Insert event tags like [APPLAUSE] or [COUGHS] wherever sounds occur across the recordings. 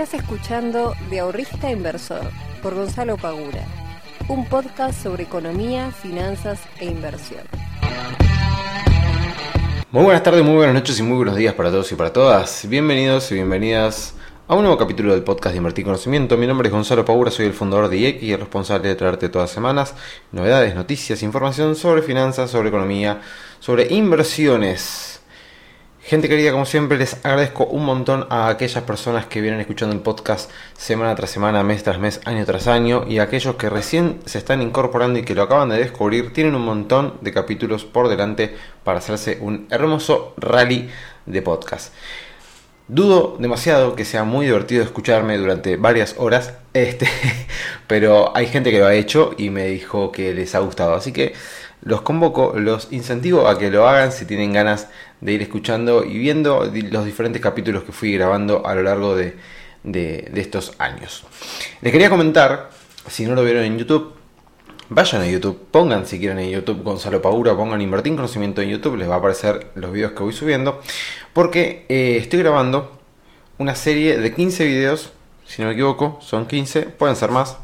Estás escuchando De Ahorrista Inversor por Gonzalo Pagura, un podcast sobre economía, finanzas e inversión. Muy buenas tardes, muy buenas noches y muy buenos días para todos y para todas. Bienvenidos y bienvenidas a un nuevo capítulo del podcast de Invertir Conocimiento. Mi nombre es Gonzalo Pagura, soy el fundador de IEC y el responsable de traerte todas las semanas novedades, noticias, información sobre finanzas, sobre economía, sobre inversiones. Gente querida, como siempre, les agradezco un montón a aquellas personas que vienen escuchando el podcast semana tras semana, mes tras mes, año tras año, y a aquellos que recién se están incorporando y que lo acaban de descubrir, tienen un montón de capítulos por delante para hacerse un hermoso rally de podcast. Dudo demasiado que sea muy divertido escucharme durante varias horas, este, [LAUGHS] pero hay gente que lo ha hecho y me dijo que les ha gustado, así que los convoco, los incentivo a que lo hagan si tienen ganas de ir escuchando y viendo los diferentes capítulos que fui grabando a lo largo de, estos años. Les quería comentar, si no lo vieron en YouTube, vayan a YouTube, pongan si quieren en YouTube Gonzalo Paura, pongan Invertir en Conocimiento en YouTube, les va a aparecer los videos que voy subiendo, porque eh, estoy grabando una serie de 15 videos, si no me equivoco, son 15, pueden ser más,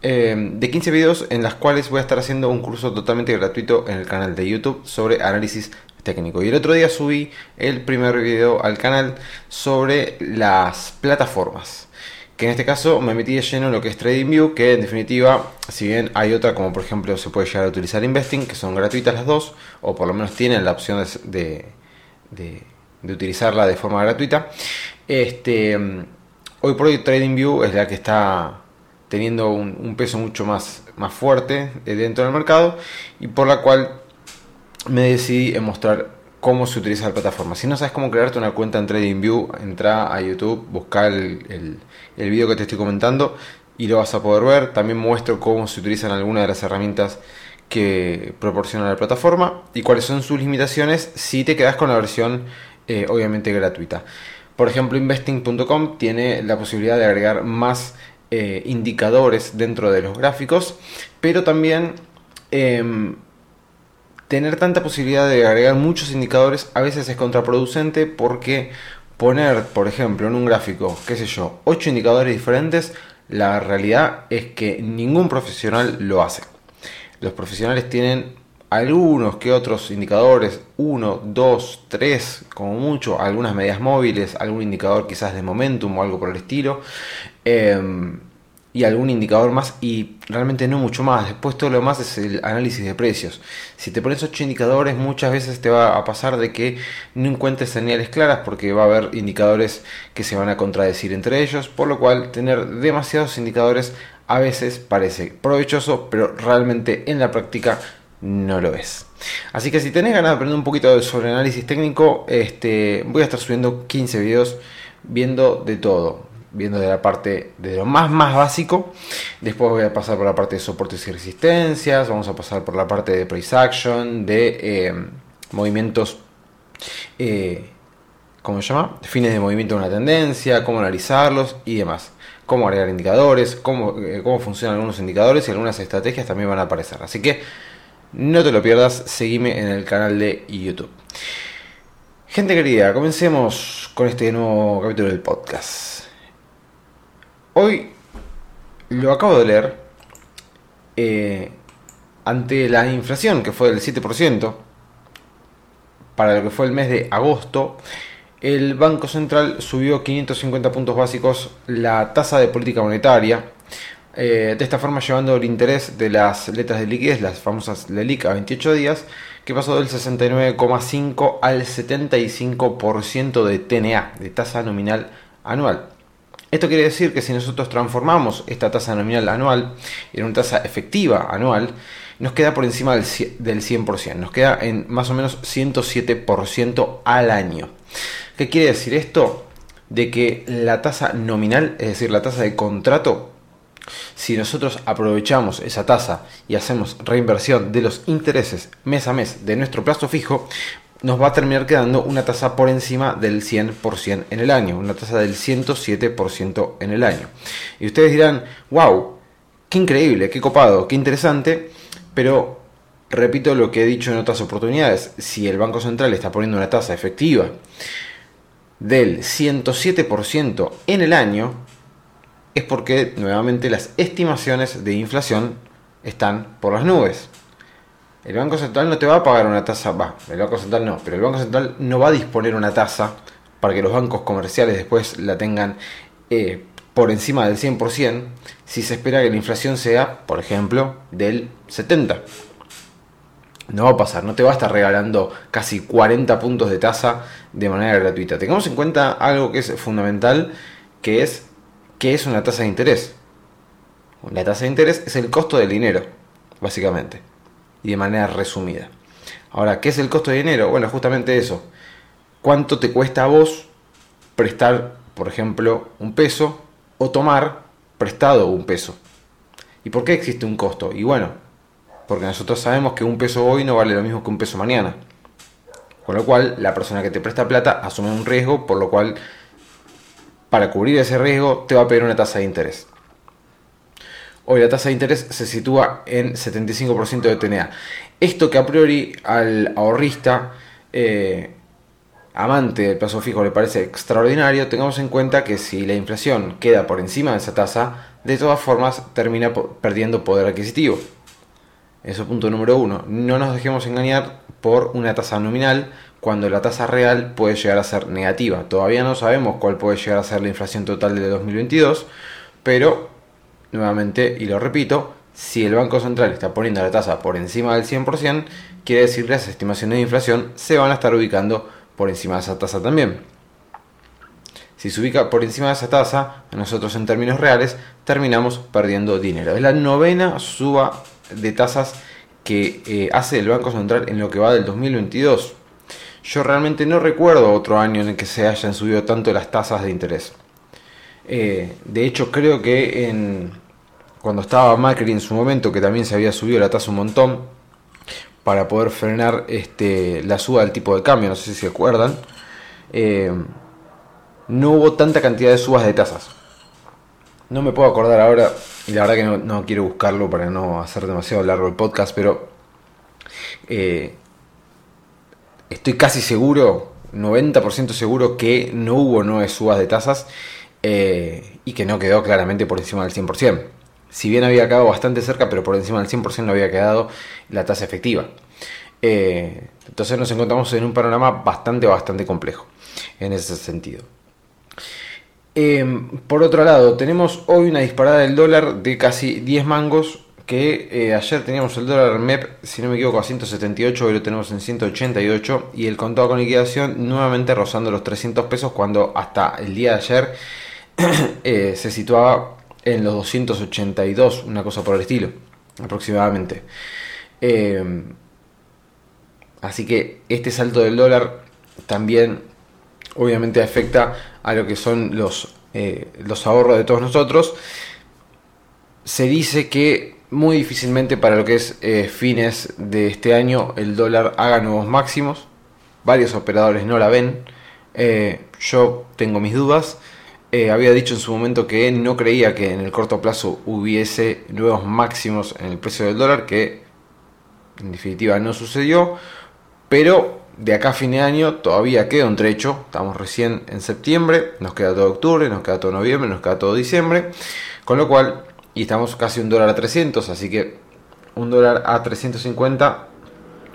eh, de 15 videos en las cuales voy a estar haciendo un curso totalmente gratuito en el canal de YouTube sobre análisis técnico. Y el otro día subí el primer video al canal sobre las plataformas. Que en este caso me metí de lleno en lo que es TradingView, que en definitiva, si bien hay otra como por ejemplo se puede llegar a utilizar Investing, que son gratuitas las dos, o por lo menos tienen la opción de, de, utilizarla de forma gratuita. Este, hoy por hoy TradingView es la que está teniendo un, peso mucho más, más fuerte dentro del mercado y por la cual me decidí en mostrar cómo se utiliza la plataforma. Si no sabes cómo crearte una cuenta en TradingView, entra a YouTube, busca el, el, video que te estoy comentando y lo vas a poder ver. También muestro cómo se utilizan algunas de las herramientas que proporciona la plataforma y cuáles son sus limitaciones si te quedas con la versión eh, obviamente gratuita. Por ejemplo, investing.com tiene la posibilidad de agregar más eh, indicadores dentro de los gráficos, pero también em, tener tanta posibilidad de agregar muchos indicadores a veces es contraproducente porque poner, por ejemplo, en un gráfico, qué sé yo, 8 indicadores diferentes, la realidad es que ningún profesional lo hace. Los profesionales tienen algunos que otros indicadores, 1, 2, 3, como mucho, algunas medias móviles, algún indicador quizás de momentum o algo por el estilo. Em, y algún indicador más y realmente no mucho más. Después todo lo más es el análisis de precios. Si te pones 8 indicadores muchas veces te va a pasar de que no encuentres señales claras porque va a haber indicadores que se van a contradecir entre ellos, por lo cual tener demasiados indicadores a veces parece provechoso, pero realmente en la práctica no lo es. Así que si tenés ganas de aprender un poquito sobre análisis técnico, este, voy a estar subiendo 15 videos viendo de todo viendo de la parte de lo más más básico. Después voy a pasar por la parte de soportes y resistencias. Vamos a pasar por la parte de price action, de eh, movimientos, eh, ¿cómo se llama? Fines de movimiento de una tendencia, cómo analizarlos y demás. Cómo agregar indicadores, cómo, eh, cómo funcionan algunos indicadores y algunas estrategias también van a aparecer. Así que no te lo pierdas, seguime en el canal de YouTube. Gente querida, comencemos con este nuevo capítulo del podcast. Hoy lo acabo de leer. Eh, ante la inflación que fue del 7% para lo que fue el mes de agosto, el Banco Central subió 550 puntos básicos la tasa de política monetaria. Eh, de esta forma llevando el interés de las letras de liquidez, las famosas LELIC a 28 días, que pasó del 69,5 al 75% de TNA, de tasa nominal anual. Esto quiere decir que si nosotros transformamos esta tasa nominal anual en una tasa efectiva anual, nos queda por encima del 100%, nos queda en más o menos 107% al año. ¿Qué quiere decir esto? De que la tasa nominal, es decir, la tasa de contrato, si nosotros aprovechamos esa tasa y hacemos reinversión de los intereses mes a mes de nuestro plazo fijo, nos va a terminar quedando una tasa por encima del 100% en el año, una tasa del 107% en el año. Y ustedes dirán, wow, qué increíble, qué copado, qué interesante, pero repito lo que he dicho en otras oportunidades, si el Banco Central está poniendo una tasa efectiva del 107% en el año, es porque nuevamente las estimaciones de inflación están por las nubes. El Banco Central no te va a pagar una tasa, va, el Banco Central no, pero el Banco Central no va a disponer una tasa para que los bancos comerciales después la tengan eh, por encima del 100% si se espera que la inflación sea, por ejemplo, del 70%. No va a pasar, no te va a estar regalando casi 40 puntos de tasa de manera gratuita. Tengamos en cuenta algo que es fundamental, que es qué es una tasa de interés. La tasa de interés es el costo del dinero, básicamente, y de manera resumida. Ahora, ¿qué es el costo de dinero? Bueno, justamente eso. ¿Cuánto te cuesta a vos prestar, por ejemplo, un peso o tomar prestado un peso? ¿Y por qué existe un costo? Y bueno, porque nosotros sabemos que un peso hoy no vale lo mismo que un peso mañana. Con lo cual, la persona que te presta plata asume un riesgo, por lo cual, para cubrir ese riesgo, te va a pedir una tasa de interés. Hoy la tasa de interés se sitúa en 75% de TNA. Esto que a priori al ahorrista eh, amante del plazo fijo le parece extraordinario, tengamos en cuenta que si la inflación queda por encima de esa tasa, de todas formas termina perdiendo poder adquisitivo. Eso es punto número uno. No nos dejemos engañar por una tasa nominal cuando la tasa real puede llegar a ser negativa. Todavía no sabemos cuál puede llegar a ser la inflación total de 2022, pero nuevamente, y lo repito, si el Banco Central está poniendo la tasa por encima del 100%, quiere decir que las estimaciones de inflación se van a estar ubicando por encima de esa tasa también. Si se ubica por encima de esa tasa, nosotros en términos reales terminamos perdiendo dinero. Es la novena suba de tasas que eh, hace el Banco Central en lo que va del 2022. Yo realmente no recuerdo otro año en el que se hayan subido tanto las tasas de interés. Eh, de hecho, creo que en, cuando estaba Macri en su momento, que también se había subido la tasa un montón, para poder frenar este, la suba del tipo de cambio, no sé si se acuerdan, eh, no hubo tanta cantidad de subas de tasas. No me puedo acordar ahora, y la verdad que no, quiero buscarlo para no hacer demasiado largo el podcast, pero eh, estoy casi seguro, 90% seguro que no hubo nueve subas de tasas eh, y que no quedó claramente por encima del 100%. Si bien había quedado bastante cerca, pero por encima del 100% no había quedado la tasa efectiva. Eh, entonces nos encontramos en un panorama bastante, bastante complejo en ese sentido. Em, por otro lado, tenemos hoy una disparada del dólar de casi 10 mangos. Que eh, ayer teníamos el dólar MEP, si no me equivoco, a 178, hoy lo tenemos en 188. Y el contado con liquidación nuevamente rozando los 300 pesos, cuando hasta el día de ayer [COUGHS] eh, se situaba en los 282, una cosa por el estilo, aproximadamente. Em, así que este salto del dólar también obviamente afecta a lo que son los, eh, los ahorros de todos nosotros. Se dice que muy difícilmente para lo que es eh, fines de este año el dólar haga nuevos máximos. Varios operadores no la ven. Eh, yo tengo mis dudas. había dicho en su momento que no creía que en el corto plazo hubiese nuevos máximos en el precio del dólar, que en definitiva no sucedió. Pero de acá a fin de año todavía queda un trecho, estamos recién en septiembre, nos queda todo octubre, nos queda todo noviembre, nos queda todo diciembre, con lo cual, y estamos casi un dólar a 300, así que un dólar a 350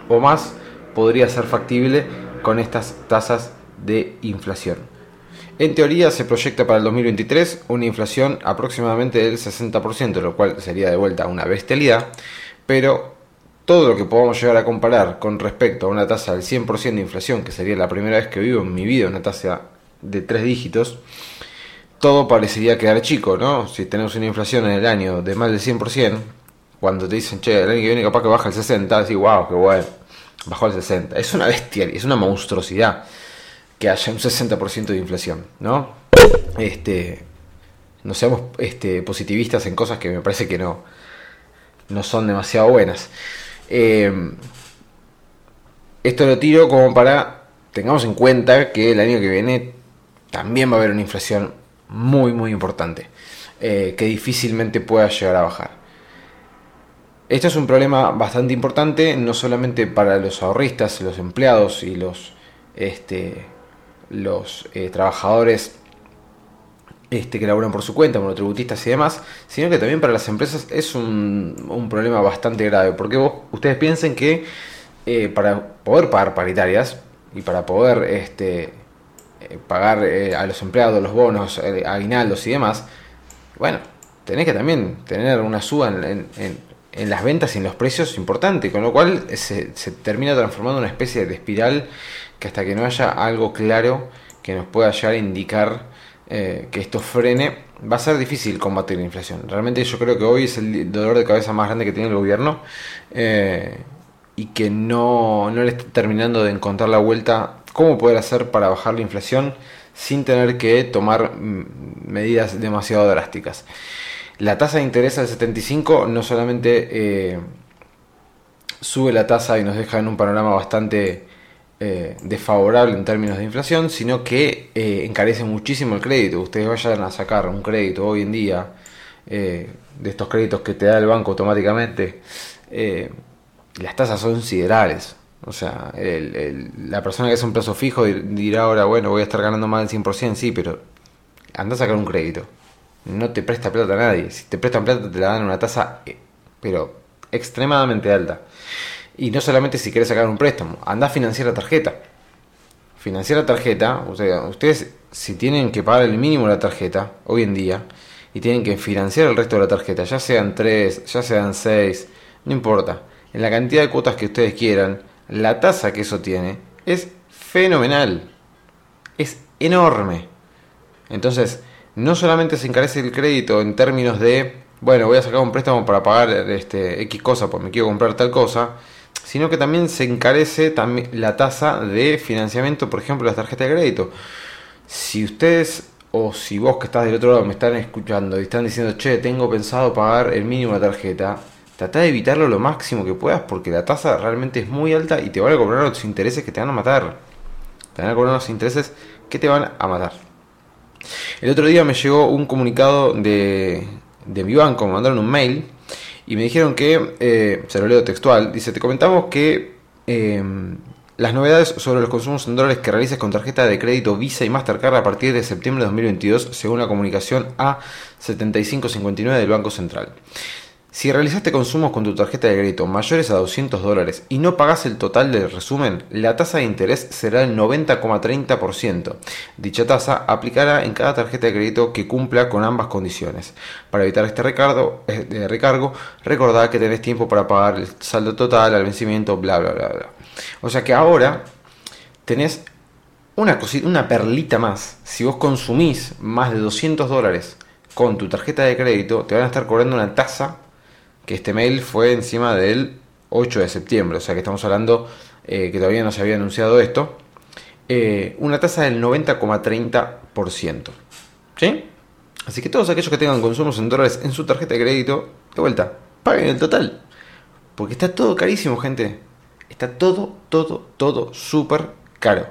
o más podría ser factible con estas tasas de inflación. En teoría se proyecta para el 2023 una inflación aproximadamente del 60%, lo cual sería de vuelta una bestialidad, pero todo lo que podamos llegar a comparar con respecto a una tasa del 100% de inflación, que sería la primera vez que vivo en mi vida una tasa de tres dígitos, todo parecería quedar chico, ¿no? Si tenemos una inflación en el año de más del 100%, cuando te dicen, che, el año que viene capaz que baja el 60, decís, wow, qué bueno, bajó el 60. Es una bestia, es una monstruosidad que haya un 60% de inflación, ¿no? Este, no seamos este, positivistas en cosas que me parece que no, no son demasiado buenas. Eh, esto lo tiro como para tengamos en cuenta que el año que viene también va a haber una inflación muy muy importante eh, que difícilmente pueda llegar a bajar. Esto es un problema bastante importante no solamente para los ahorristas, los empleados y los, este, los eh, trabajadores este, que laburan por su cuenta, monotributistas y demás, sino que también para las empresas es un, un problema bastante grave, porque vos, ustedes piensen que eh, para poder pagar paritarias y para poder este, pagar eh, a los empleados los bonos, aguinaldos y demás, bueno, tenés que también tener una suba en, las ventas y en los precios importante, con lo cual se, se termina transformando en una especie de espiral que hasta que no haya algo claro que nos pueda llegar a indicar que esto frene, va a ser difícil combatir la inflación. Realmente yo creo que hoy es el dolor de cabeza más grande que tiene el gobierno y que no, no le está terminando de encontrar la vuelta cómo poder hacer para bajar la inflación sin tener que tomar mm, medidas demasiado drásticas. La tasa de interés al 75 no solamente eh, sube la tasa y nos deja en un panorama bastante eh, desfavorable en términos de inflación, sino que eh, encarece muchísimo el crédito. Ustedes vayan a sacar un crédito hoy en día de estos créditos que te da el banco automáticamente las tasas son siderales. O sea, la persona que hace un plazo fijo dirá ahora, bueno, voy a estar ganando más del 100%, sí, pero anda a sacar un crédito. No te presta plata a nadie. Si te prestan plata, te la dan una tasa, eh, pero extremadamente alta. Y no solamente si quieres sacar un préstamo, anda a financiar la tarjeta. Financiar la tarjeta, o sea, ustedes si tienen que pagar el mínimo de la tarjeta, hoy en día, y tienen que financiar el resto de la tarjeta, ya sean 3, ya sean 6, no importa en la cantidad de cuotas que ustedes quieran, la tasa que eso tiene es fenomenal. Es enorme. Entonces, no solamente se encarece el crédito en términos de, bueno, voy a sacar un préstamo para pagar este X cosa porque me quiero comprar tal cosa, sino que también se encarece también la tasa de financiamiento, por ejemplo, las tarjetas de crédito. Si ustedes o si vos que estás del otro lado me están escuchando y están diciendo, che, tengo pensado pagar el mínimo de tarjeta, Trata de evitarlo lo máximo que puedas porque la tasa realmente es muy alta y te van a cobrar los intereses que te van a matar. Te van a cobrar los intereses que te van a matar. El otro día me llegó un comunicado de, de mi banco, me mandaron un mail y me dijeron que, eh, se lo leo textual, dice, te comentamos que em, las novedades sobre los consumos en dólares que realices con tarjeta de crédito Visa y Mastercard a partir de septiembre de 2022, según la comunicación A7559 del Banco Central. Si realizaste consumos con tu tarjeta de crédito mayores a 200 dólares y no pagas el total del resumen, la tasa de interés será el 90,30%. Dicha tasa aplicará en cada tarjeta de crédito que cumpla con ambas condiciones. Para evitar este recargo, eh, recordad que tenés tiempo para pagar el saldo total al vencimiento, bla, bla, bla, bla. O sea que ahora tenés una, cosita, una perlita más. Si vos consumís más de 200 dólares con tu tarjeta de crédito, te van a estar cobrando una tasa que este mail fue encima del 8 de septiembre, o sea que estamos hablando eh, que todavía no se había anunciado esto, eh, una tasa del 90,30%. ¿Sí? Así que todos aquellos que tengan consumos en dólares en su tarjeta de crédito, de vuelta, paguen el total. Porque está todo carísimo, gente. Está todo, todo, todo súper caro.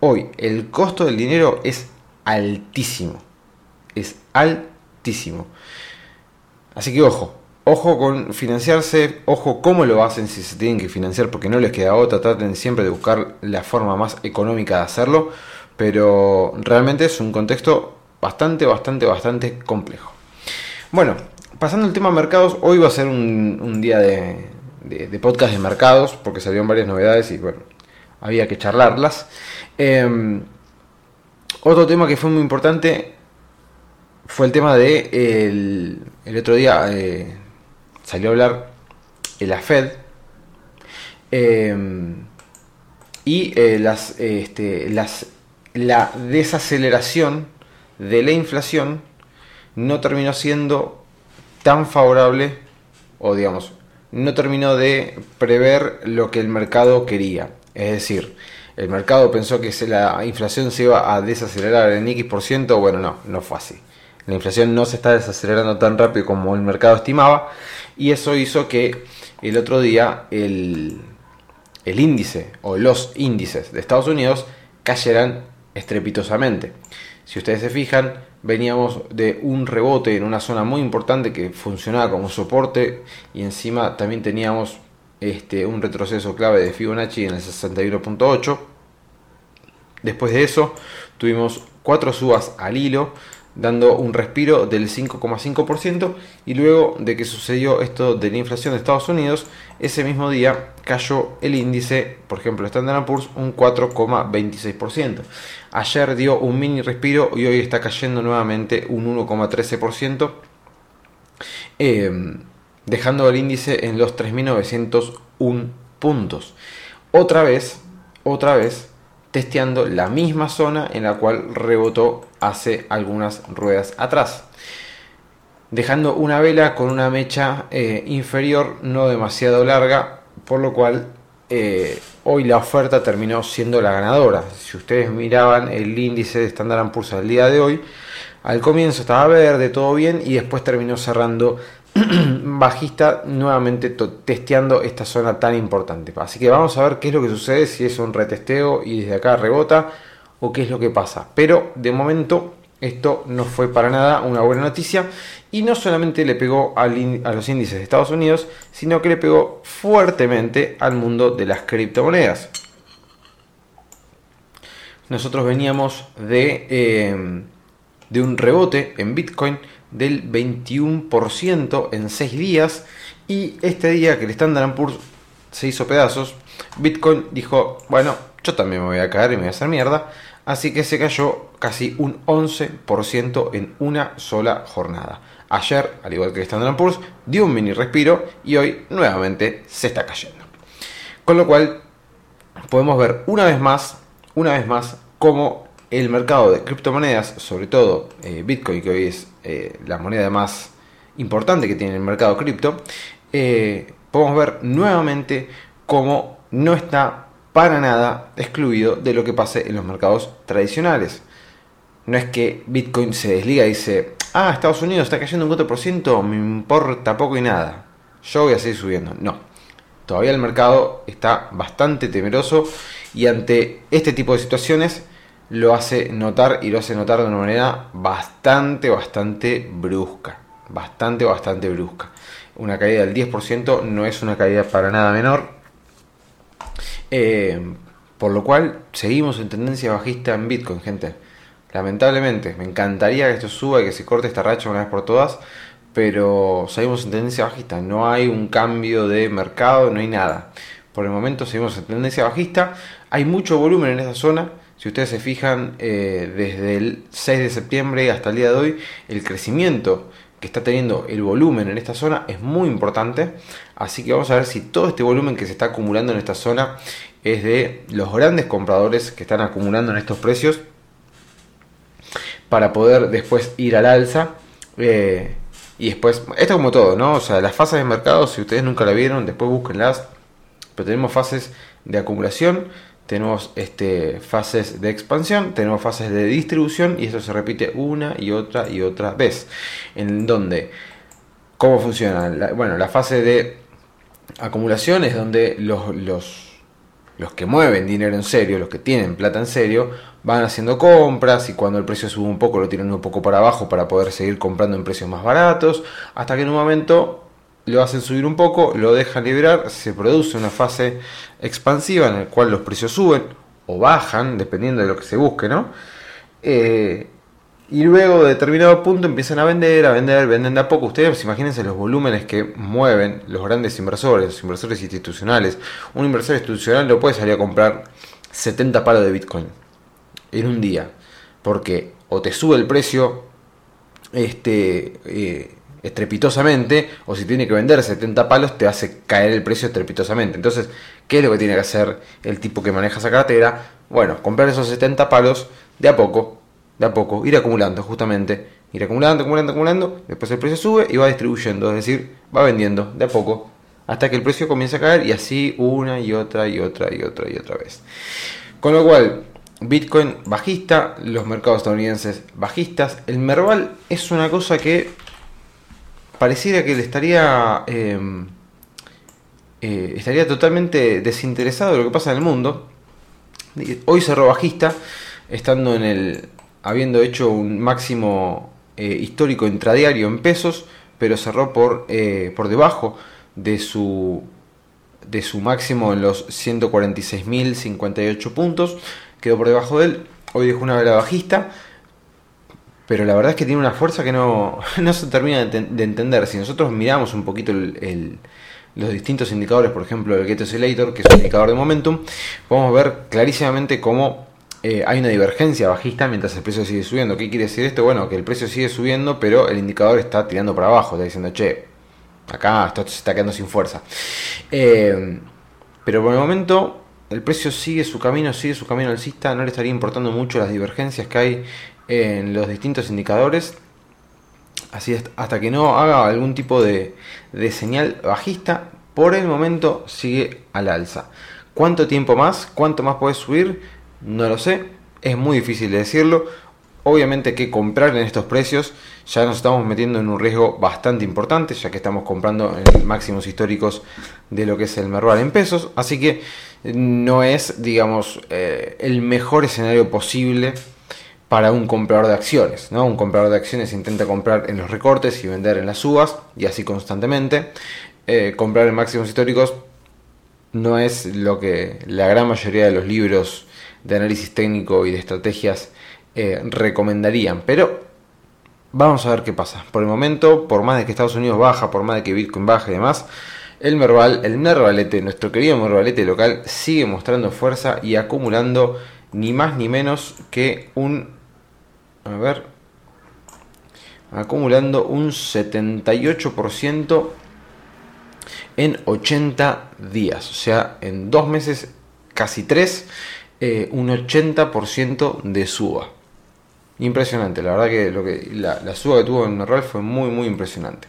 Hoy el costo del dinero es altísimo. Es altísimo. Así que ojo, Ojo con financiarse, ojo cómo lo hacen si se tienen que financiar porque no les queda otra, traten siempre de buscar la forma más económica de hacerlo, pero realmente es un contexto bastante, bastante, bastante complejo. Bueno, pasando al tema mercados, hoy va a ser un, día de, podcast de mercados porque salieron varias novedades y bueno, había que charlarlas. Em, otro tema que fue muy importante fue el tema de el, otro día. Eh, salió a hablar la Fed eh, y eh, las, este, las, la desaceleración de la inflación no terminó siendo tan favorable o digamos no terminó de prever lo que el mercado quería. Es decir el mercado pensó que la inflación se iba a desacelerar en X por ciento. Bueno no no fue así. La inflación no se está desacelerando tan rápido como el mercado estimaba y eso hizo que el otro día el, índice o los índices de Estados Unidos cayeran estrepitosamente. Si ustedes se fijan, veníamos de un rebote en una zona muy importante que funcionaba como soporte y encima también teníamos este, un retroceso clave de Fibonacci en el 61.8. Después de eso tuvimos cuatro subas al hilo dando un respiro del 5,5% y luego de que sucedió esto de la inflación de Estados Unidos, ese mismo día cayó el índice, por ejemplo, Standard Poor's, un 4,26%. Ayer dio un mini respiro y hoy está cayendo nuevamente un 1,13%, eh, dejando el índice en los 3.901 puntos. Otra vez, otra vez, testeando la misma zona en la cual rebotó hace algunas ruedas atrás. Dejando una vela con una mecha eh, inferior no demasiado larga, por lo cual eh, hoy la oferta terminó siendo la ganadora. Si ustedes miraban el índice de Standard Poor's al día de hoy, al comienzo estaba verde, todo bien, y después terminó cerrando [CLEARS THROAT] bajista nuevamente testeando esta zona tan importante. Así que vamos a ver qué es lo que sucede, si es un retesteo y desde acá rebota o qué es lo que pasa. Pero de momento esto no fue para nada una buena noticia y no solamente le pegó a los índices de Estados Unidos, sino que le pegó fuertemente al mundo de las criptomonedas. Nosotros veníamos de, eh, de un rebote en Bitcoin del 21% en 6 días. Y este día que el Standard Poor's se hizo pedazos, Bitcoin dijo, bueno, yo también me voy a caer y me voy a hacer mierda. Así que se cayó casi un 11% en una sola jornada. Ayer, al igual que el Standard Poor's, dio un mini respiro y hoy nuevamente se está cayendo. Con lo cual, podemos ver una vez más, una vez más, cómo el mercado de criptomonedas, sobre todo eh, Bitcoin, que hoy es eh, la moneda más importante que tiene el mercado cripto, eh, podemos ver nuevamente cómo no está para nada excluido de lo que pase en los mercados tradicionales. No es que Bitcoin se desliga y dice, ah, Estados Unidos está cayendo un 4%, me importa poco y nada, yo voy a seguir subiendo. No, todavía el mercado está bastante temeroso y ante este tipo de situaciones lo hace notar y lo hace notar de una manera bastante, bastante brusca. Bastante, bastante brusca. Una caída del 10% no es una caída para nada menor. Eh, por lo cual seguimos en tendencia bajista en Bitcoin, gente. Lamentablemente, me encantaría que esto suba y que se corte esta racha una vez por todas, pero seguimos en tendencia bajista. No hay un cambio de mercado, no hay nada. Por el momento seguimos en tendencia bajista. Hay mucho volumen en esa zona si ustedes se fijan, eh, desde el 6 de septiembre hasta el día de hoy, el crecimiento que está teniendo el volumen en esta zona es muy importante. Así que vamos a ver si todo este volumen que se está acumulando en esta zona es de los grandes compradores que están acumulando en estos precios para poder después ir al alza. Eh, y después, esto como todo, ¿no? O sea, las fases de mercado, si ustedes nunca la vieron, después búsquenlas. Pero tenemos fases de acumulación tenemos este, fases de expansión, tenemos fases de distribución y esto se repite una y otra y otra vez. En donde, ¿cómo funciona? bueno, la fase de acumulación es donde los, los, los que mueven dinero en serio, los que tienen plata en serio, van haciendo compras y cuando el precio sube un poco lo tiran un poco para abajo para poder seguir comprando en precios más baratos, hasta que en un momento lo hacen subir un poco, lo dejan liberar, se produce una fase expansiva en la cual los precios suben o bajan, dependiendo de lo que se busque, ¿no? Eh, y luego de determinado punto empiezan a vender, a vender, venden de a poco. Ustedes imagínense los volúmenes que mueven los grandes inversores, los inversores institucionales. Un inversor institucional no puede salir a comprar 70 palos de Bitcoin en un día. Porque o te sube el precio este, eh, estrepitosamente, o si tiene que vender 70 palos, te hace caer el precio estrepitosamente. Entonces, ¿qué es lo que tiene que hacer el tipo que maneja esa cartera? Bueno, comprar esos 70 palos de a poco, de a poco, ir acumulando justamente, ir acumulando, acumulando, acumulando, después el precio sube y va distribuyendo, es decir, va vendiendo de a poco, hasta que el precio comienza a caer y así una y otra y otra y otra y otra vez. Con lo cual, Bitcoin bajista, los mercados estadounidenses bajistas, el Merval es una cosa que pareciera que le estaría, em, eh, estaría totalmente desinteresado de lo que pasa en el mundo. Hoy cerró bajista, estando en el, habiendo hecho un máximo eh, histórico intradiario en pesos, pero cerró por, eh, por debajo de su, de su máximo en los 146.058 puntos, quedó por debajo de él. Hoy dejó una vela bajista pero la verdad es que tiene una fuerza que no, [LAUGHS] no se termina de, entender. Si nosotros miramos un poquito los distintos indicadores, por ejemplo el Get Oscillator, que es un indicador de momentum, podemos ver clarísimamente cómo eh, hay una divergencia bajista mientras el precio sigue subiendo. ¿Qué quiere decir esto? Bueno, que el precio sigue subiendo, pero el indicador está tirando para abajo, está diciendo, che, acá esto se está quedando sin fuerza. Eh, pero por el momento el precio sigue su camino, sigue su camino alcista, no le estaría importando mucho las divergencias que hay en los distintos indicadores. Así hasta que no haga algún tipo de, de señal bajista, por el momento sigue al alza. ¿Cuánto tiempo más? ¿Cuánto más puede subir? No lo sé, es muy difícil de decirlo. Obviamente que comprar en estos precios ya nos estamos metiendo en un riesgo bastante importante, ya que estamos comprando en máximos históricos de lo que es el Merval en pesos. Así que no es, digamos, eh, el mejor escenario posible para un comprador de acciones. ¿no? Un comprador de acciones intenta comprar en los recortes y vender en las subas y así constantemente. Eh, comprar en máximos históricos no es lo que la gran mayoría de los libros de análisis técnico y de estrategias eh, recomendarían. Pero vamos a ver qué pasa. Por el momento, por más de que Estados Unidos baja, por más de que Bitcoin baje y demás, el Merval, el Mervalete, nuestro querido Mervalete local, sigue mostrando fuerza y acumulando ni más ni menos que un... A ver... Acumulando un 78% en 80 días. O sea, en dos meses, casi tres, eh, un 80% de suba. Impresionante, la verdad que, lo que la, suba que tuvo en Merral fue muy, muy impresionante.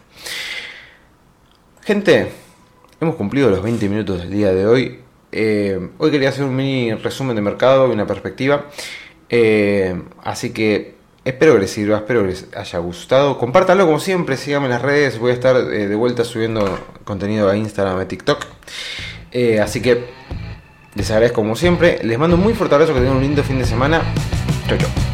Gente, hemos cumplido los 20 minutos del día de hoy. Eh, hoy quería hacer un mini resumen de mercado y una perspectiva. Eh, así que espero que les sirva, espero que les haya gustado. Compártanlo como siempre, síganme en las redes. Voy a estar de vuelta subiendo contenido a Instagram, a TikTok. así que les agradezco como siempre. Les mando un muy fuerte abrazo. Que tengan un lindo fin de semana. Chau, chau.